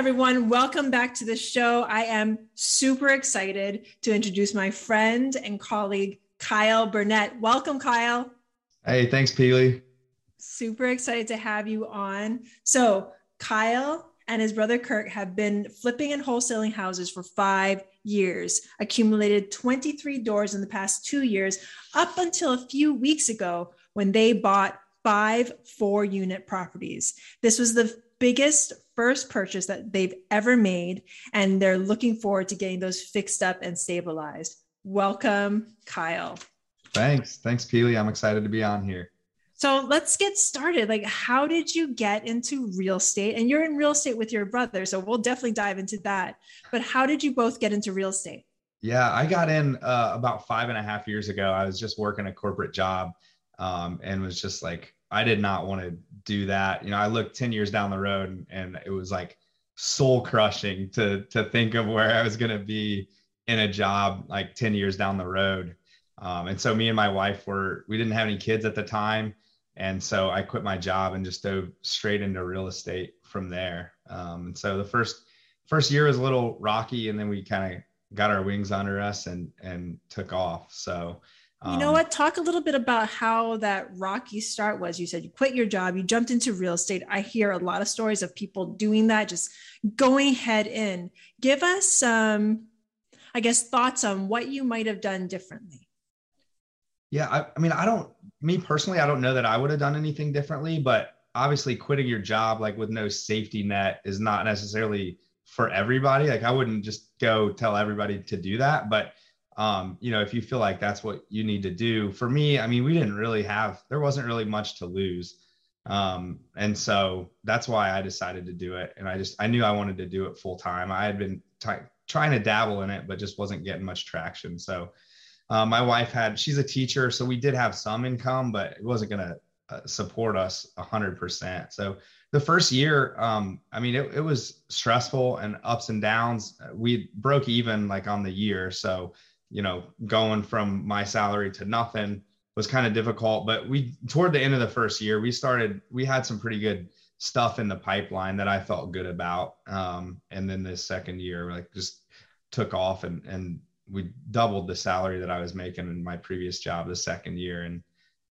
Everyone. Welcome back to the show. I am super excited to introduce my friend and colleague, Kyle Burnett. Welcome, Kyle. Hey, thanks, Pili. Super excited to have you on. So, Kyle and his brother Kirk have been flipping and wholesaling houses for five years, accumulated 23 doors in the past two years, up until a few weeks ago when they bought five four unit properties. This was the biggest first purchase that they've ever made, and they're looking forward to getting those fixed up and stabilized. Welcome, Kyle. Thanks. Thanks, Pili. I'm excited to be on here. So let's get started. Like, how did you get into real estate? And you're in real estate with your brother. So we'll definitely dive into that. But how did you both get into real estate? Yeah, I got in uh, about five and a half years ago. I was just working a corporate job um, and was just like, I did not want to do that. You know, I looked 10 years down the road and, it was like soul crushing to, to think of where I was going to be in a job like 10 years down the road. Um, and so me and my wife were, we didn't have any kids at the time. And so I quit my job and just dove straight into real estate from there. Um, and so the first, first year was a little rocky and then we kind of got our wings under us and, and took off. So, you know um, what? Talk a little bit about how that rocky start was. You said you quit your job, you jumped into real estate. I hear a lot of stories of people doing that, just going head in. Give us some, I guess, thoughts on what you might have done differently. Yeah, I, I mean, I don't, me personally, I don't know that I would have done anything differently, but obviously quitting your job like with no safety net is not necessarily for everybody. Like I wouldn't just go tell everybody to do that, but um, you know, if you feel like that's what you need to do. For me, I mean, we didn't really have, there wasn't really much to lose. Um, and so that's why I decided to do it. And I just, I knew I wanted to do it full time. I had been t- trying to dabble in it, but just wasn't getting much traction. So uh, my wife had, she's a teacher. So we did have some income, but it wasn't going to uh, support us a hundred percent. So the first year, um, I mean, it, it was stressful and ups and downs. We broke even like on the year. So, you know, going from my salary to nothing was kind of difficult. But we, toward the end of the first year, we started, we had some pretty good stuff in the pipeline that I felt good about. Um, and then the second year, like just took off and, and we doubled the salary that I was making in my previous job the second year and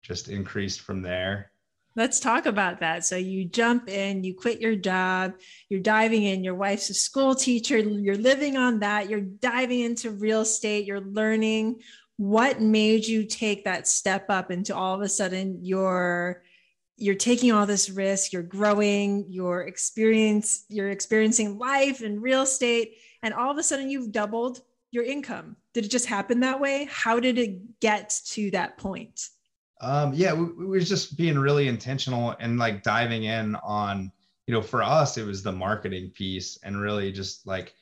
just increased from there. Let's talk about that. So you jump in, you quit your job, you're diving in, your wife's a school teacher, you're living on that, you're diving into real estate, you're learning. What made you take that step up into all of a sudden you're you're taking all this risk, you're growing, you're experience, you're experiencing life and real estate, and all of a sudden you've doubled your income. Did it just happen that way? How did it get to that point? Um, yeah, we, we were just being really intentional and like diving in on, you know, for us, it was the marketing piece and really just like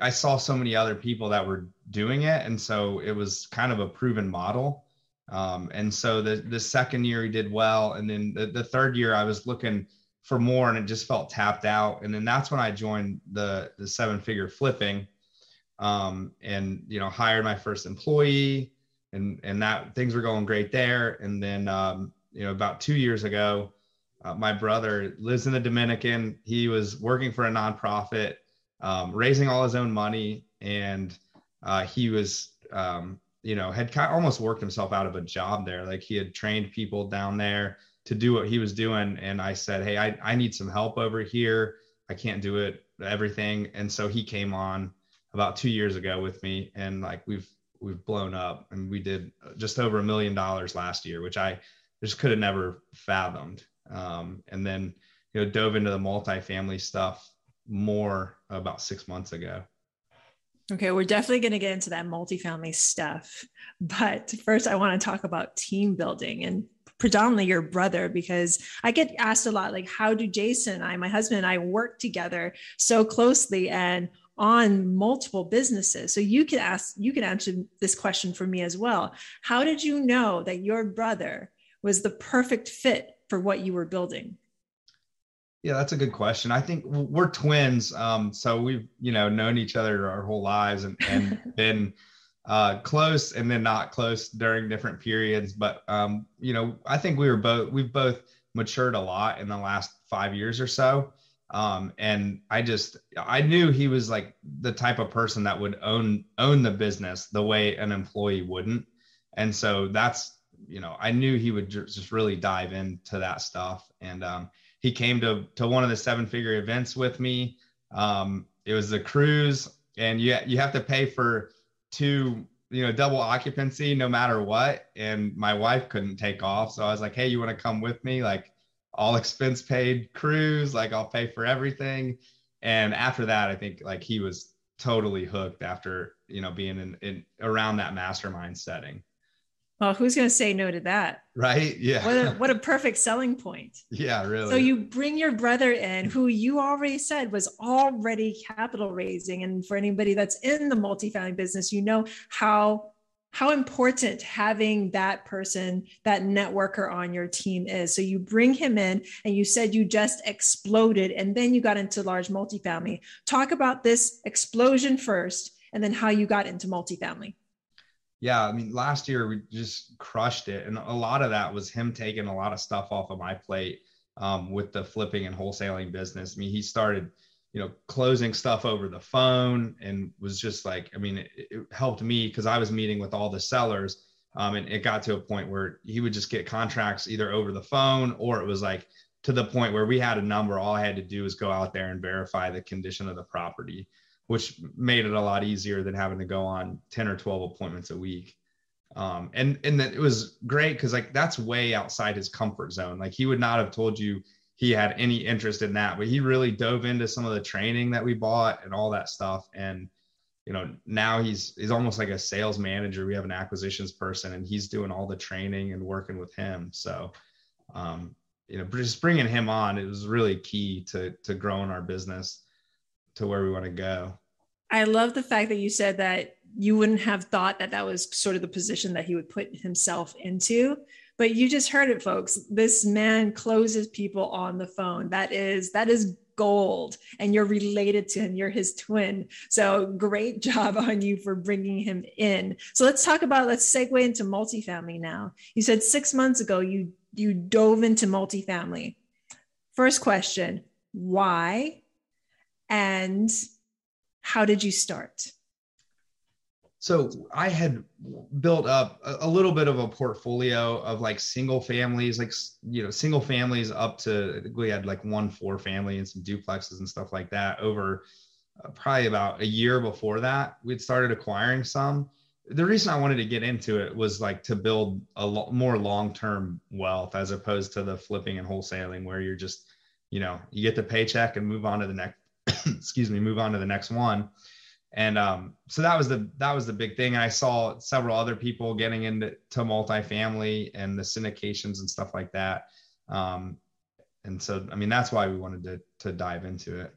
I saw so many other people that were doing it. And so it was kind of a proven model. Um, and so the the second year he did well. And then the, the third year I was looking for more and it just felt tapped out. And then that's when I joined the the seven figure flipping um, and you know hired my first employee and and that things were going great there. And then um, you know about two years ago, uh, my brother lives in the Dominican. He was working for a nonprofit, um, raising all his own money, and uh, he was um, you know had kind of almost worked himself out of a job there. Like he had trained people down there to do what he was doing, and I said, hey, I I need some help over here. I can't do it everything, and so he came on about two years ago with me, and like we've we've blown up and we did just over a million dollars last year which i just could have never fathomed. Um, and then you know dove into the multifamily stuff more about six months ago. Okay we're definitely going to get into that multifamily stuff but first i want to talk about team building and predominantly your brother because I get asked a lot like how do Jason and I my husband and I work together so closely? And on multiple businesses. So you can ask, you can answer this question for me as well. How did you know that your brother was the perfect fit for what you were building? Yeah, that's a good question. I think we're twins, um, so we've you know known each other our whole lives and, and been uh, close and then not close during different periods. But um, you know, I think we were both we've both matured a lot in the last five years or so Um, and I just I knew he was like the type of person that would own own the business the way an employee wouldn't. And so that's you know I knew he would just really dive into that stuff. And um, he came to to one of the seven figure events with me. Um, it was the cruise, and you you have to pay for two you know double occupancy no matter what. And my wife couldn't take off, so I was like, hey, you want to come with me? Like all expense paid cruise like i'll pay for everything. And after that i think like he was totally hooked after you know being in, in around that mastermind setting. Well who's going to say no to that? Right? Yeah. What a, what a perfect selling point. Yeah really. So you bring your brother in who you already said was already capital raising. And for anybody that's in the multifamily business you know how how important having that person, that networker on your team is. So you bring him in and you said you just exploded and then you got into large multifamily. Talk about this explosion first and then how you got into multifamily. Yeah, I mean, last year we just crushed it. And a lot of that was him taking a lot of stuff off of my plate um, with the flipping and wholesaling business. I mean, he started you know, closing stuff over the phone and was just like, I mean, it, it helped me because I was meeting with all the sellers. Um, and it got to a point where he would just get contracts either over the phone or it was like to the point where we had a number. All I had to do was go out there and verify the condition of the property, which made it a lot easier than having to go on 10 or 12 appointments a week. Um, and and that it was great because like that's way outside his comfort zone. Like he would not have told you he had any interest in that, but he really dove into some of the training that we bought and all that stuff. And you know, now he's he's almost like a sales manager. We have an acquisitions person, and he's doing all the training and working with him. So, um, you know, just bringing him on it was really key to to growing our business to where we want to go. I love the fact that you said that you wouldn't have thought that that was sort of the position that he would put himself into but you just heard it folks. This man closes people on the phone. That is that is gold. And you're related to him. You're his twin. So great job on you for bringing him in. So let's talk about let's segue into multifamily now. You said six months ago you you dove into multifamily. First question why? And how did you start so I had built up a, a, little bit of a portfolio of like single families, like you know, single families up to we had like one four family and some duplexes and stuff like that over uh, probably about a year before that. We'd started acquiring some. The reason I wanted to get into it was like to build a lo- more long-term wealth as opposed to the flipping and wholesaling where you're just, you know, you get the paycheck and move on to the next excuse me, move on to the next one and um, so that was the that was the big thing. And I saw several other people getting into to multifamily and the syndications and stuff like that. Um, and so, I mean, that's why we wanted to to dive into it.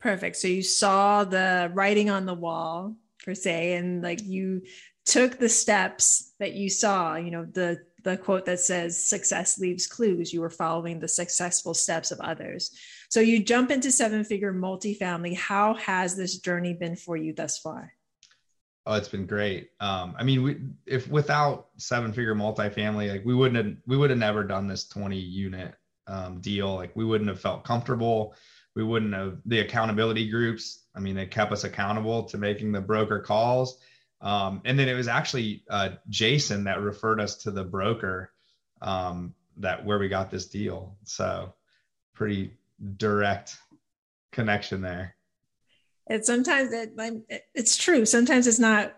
Perfect. So you saw the writing on the wall per se, and like you took the steps that you saw. You know the the quote that says "success leaves clues." You were following the successful steps of others. So you jump into seven figure multifamily. How has this journey been for you thus far? Oh, it's been great. Um, I mean, we if without seven figure multifamily, like we wouldn't have we would have never done this 20 unit um, deal. Like we wouldn't have felt comfortable. We wouldn't have the accountability groups. I mean, they kept us accountable to making the broker calls. Um, and then it was actually uh, Jason that referred us to the broker um, that where we got this deal. So pretty direct connection there. It's sometimes it, it's true. Sometimes it's not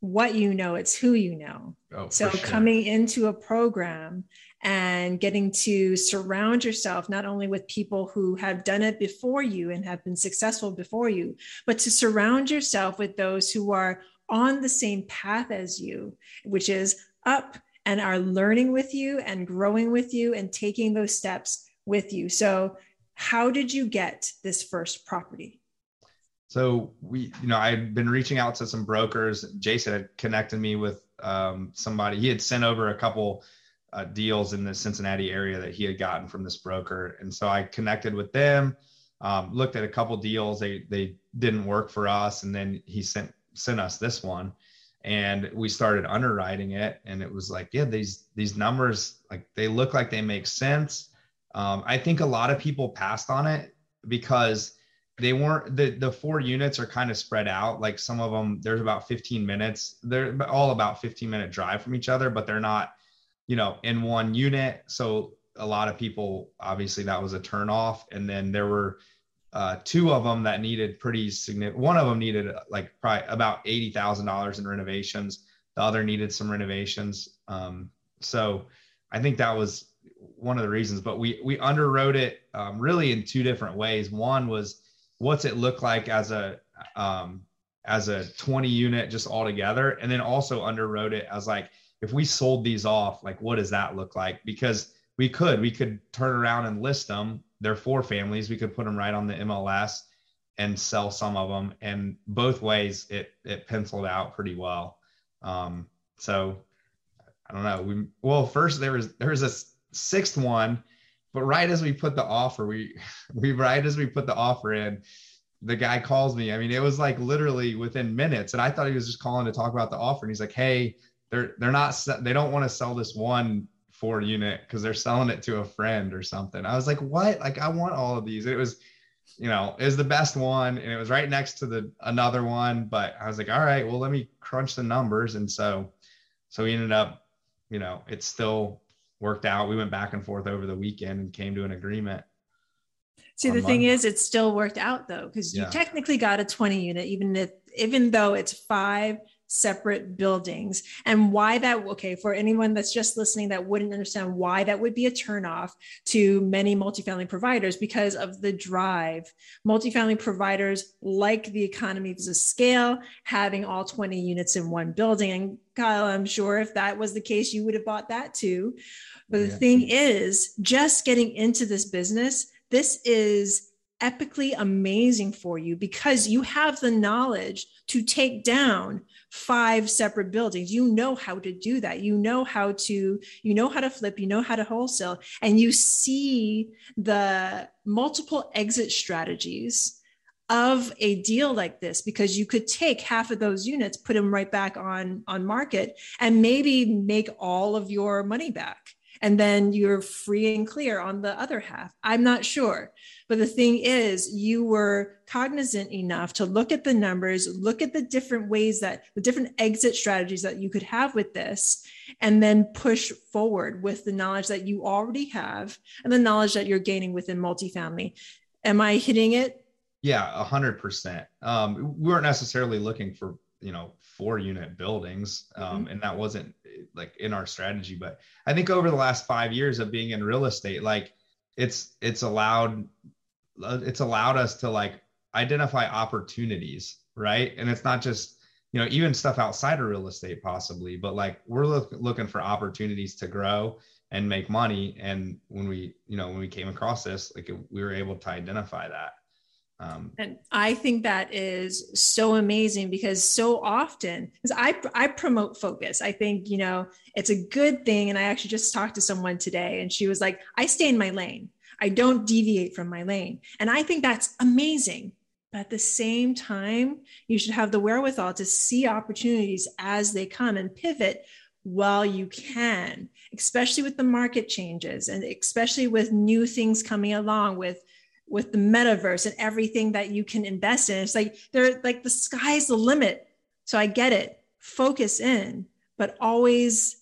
what you know, it's who you know. Oh, so sure. coming into a program and getting to surround yourself not only with people who have done it before you and have been successful before you, but to surround yourself with those who are on the same path as you, which is up and are learning with you and growing with you and taking those steps with you. So how did you get this first property? So we, you know, I had been reaching out to some brokers. Jason had connected me with um, somebody. He had sent over a couple uh, deals in the Cincinnati area that he had gotten from this broker, and so I connected with them. Um, looked at a couple deals. They they didn't work for us, and then he sent sent us this one, and we started underwriting it. And it was like, yeah, these these numbers like they look like they make sense um, I think a lot of people passed on it because they weren't the the four units are kind of spread out. Like some of them there's about 15 minutes. They're all about 15 minute drive from each other but they're not you know in one unit. So a lot of people obviously that was a turn off. And then there were uh, two of them that needed pretty significant one of them needed like probably about $80000 in renovations. The other needed some renovations. Um, so i think that was one of the reasons but we we underwrote it um, really in two different ways. One was what's it look like as a um, as a 20 unit just all together and then also underwrote it as like if we sold these off like what does that look like? Because we could we could turn around and list them. They're four families. We could put them right on the mls and sell some of them. And both ways it it penciled out pretty well. Um, so i don't know. We well first there was there was a sixth one but right as we put the offer, we we right as we put the offer in, the guy calls me. I mean, it was like literally within minutes, and I thought he was just calling to talk about the offer. And he's like, "Hey, they're they're not they don't want to sell this one four unit because they're selling it to a friend or something." I was like, "What? Like, I want all of these." It was, you know, it was the best one, and it was right next to the another one. But I was like, "All right, well, let me crunch the numbers," and so so we ended up, you know, it's still worked out. We went back and forth over the weekend and came to an agreement. See, the Monday. thing is, it still worked out though, because yeah. you technically got a 20 unit, even if even though it's five separate buildings. And why that okay for anyone that's just listening that wouldn't understand why that would be a turnoff to many multifamily providers because of the drive. Multifamily providers like the economies of scale having all 20 units in one building. And kyle i'm sure if that was the case you would have bought that too. But the yeah. thing is just getting into this business this is epically amazing for you because you have the knowledge to take down five separate buildings. You know how to do that. You know how to you know how to flip you know how to wholesale and you see the multiple exit strategies of a deal like this because you could take half of those units put them right back on on market and maybe make all of your money back and then you're free and clear on the other half. I'm not sure. But the thing is, you were cognizant enough to look at the numbers, look at the different ways that the different exit strategies that you could have with this, and then push forward with the knowledge that you already have and the knowledge that you're gaining within multifamily. Am I hitting it? Yeah, a hundred percent. Um, we weren't necessarily looking for you know four unit buildings um, mm-hmm. and that wasn't like in our strategy but i think over the last five years of being in real estate like it's it's allowed it's allowed us to like identify opportunities right? And it's not just you know even stuff outside of real estate possibly but like we're look, looking for opportunities to grow and make money. And when we you know when we came across this like we were able to identify that um, and I think that is so amazing because so often, because I I promote focus. I think you know it's a good thing. And I actually just talked to someone today, and she was like, "I stay in my lane. I don't deviate from my lane," and I think that's amazing. But at the same time, you should have the wherewithal to see opportunities as they come and pivot while you can, especially with the market changes and especially with new things coming along with with the metaverse and everything that you can invest in. It's like they're like the sky's the limit. So I get it. Focus in, but always,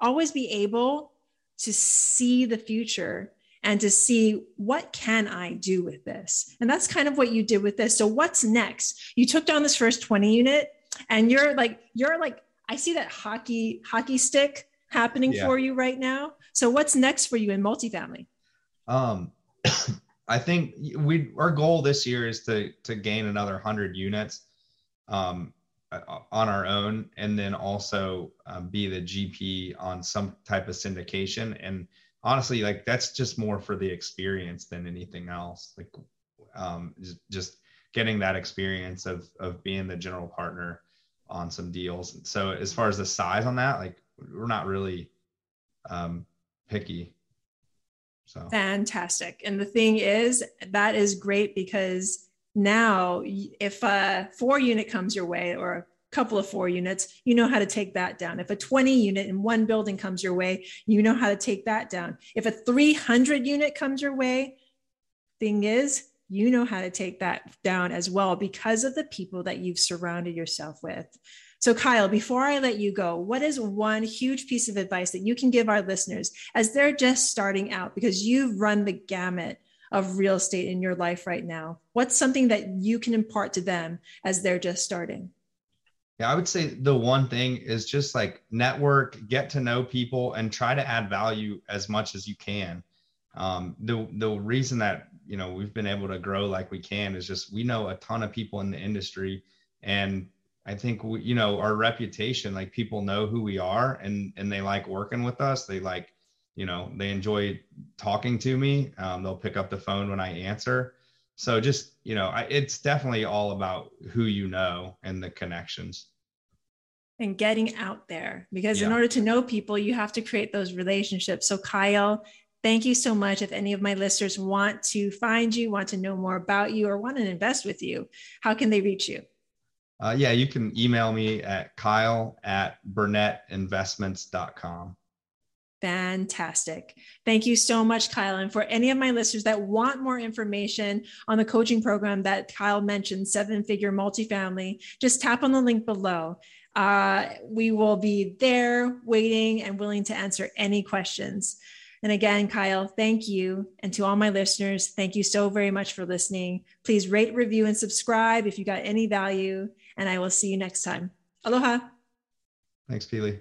always be able to see the future and to see what can I do with this. And that's kind of what you did with this. So what's next? You took down this first 20 unit and you're like, you're like, I see that hockey, hockey stick happening yeah. for you right now. So what's next for you in multifamily? Um, I think we our goal this year is to to gain another hundred units um, on our own, and then also um, be the GP on some type of syndication. And honestly, like that's just more for the experience than anything else. Like um, just getting that experience of of being the general partner on some deals. So as far as the size on that, like we're not really um, picky. So fantastic. And the thing is, that is great because now if a four unit comes your way or a couple of four units, you know how to take that down. If a 20 unit in one building comes your way, you know how to take that down. If a 300 unit comes your way, thing is, you know how to take that down as well because of the people that you've surrounded yourself with. So, Kyle, before I let you go, what is one huge piece of advice that you can give our listeners as they're just starting out? Because you've run the gamut of real estate in your life right now. What's something that you can impart to them as they're just starting? Yeah, I would say the one thing is just like network, get to know people, and try to add value as much as you can. Um, the the reason that you know we've been able to grow like we can is just we know a ton of people in the industry, and I think we, you know our reputation, like people know who we are, and and they like working with us. They like you know they enjoy talking to me. Um, they'll pick up the phone when I answer so just you know I, it's definitely all about who you know and the connections and getting out there because yeah. in order to know people you have to create those relationships so kyle thank you so much if any of my listeners want to find you want to know more about you or want to invest with you how can they reach you uh, yeah you can email me at kyle at burnettinvestments.com Fantastic. Thank you so much, Kyle. And for any of my listeners that want more information on the coaching program that Kyle mentioned, seven figure multifamily, just tap on the link below. Uh, we will be there waiting and willing to answer any questions. And again, Kyle, thank you. And to all my listeners, thank you so very much for listening. Please rate, review, and subscribe if you got any value. And I will see you next time. Aloha. Thanks, Pili.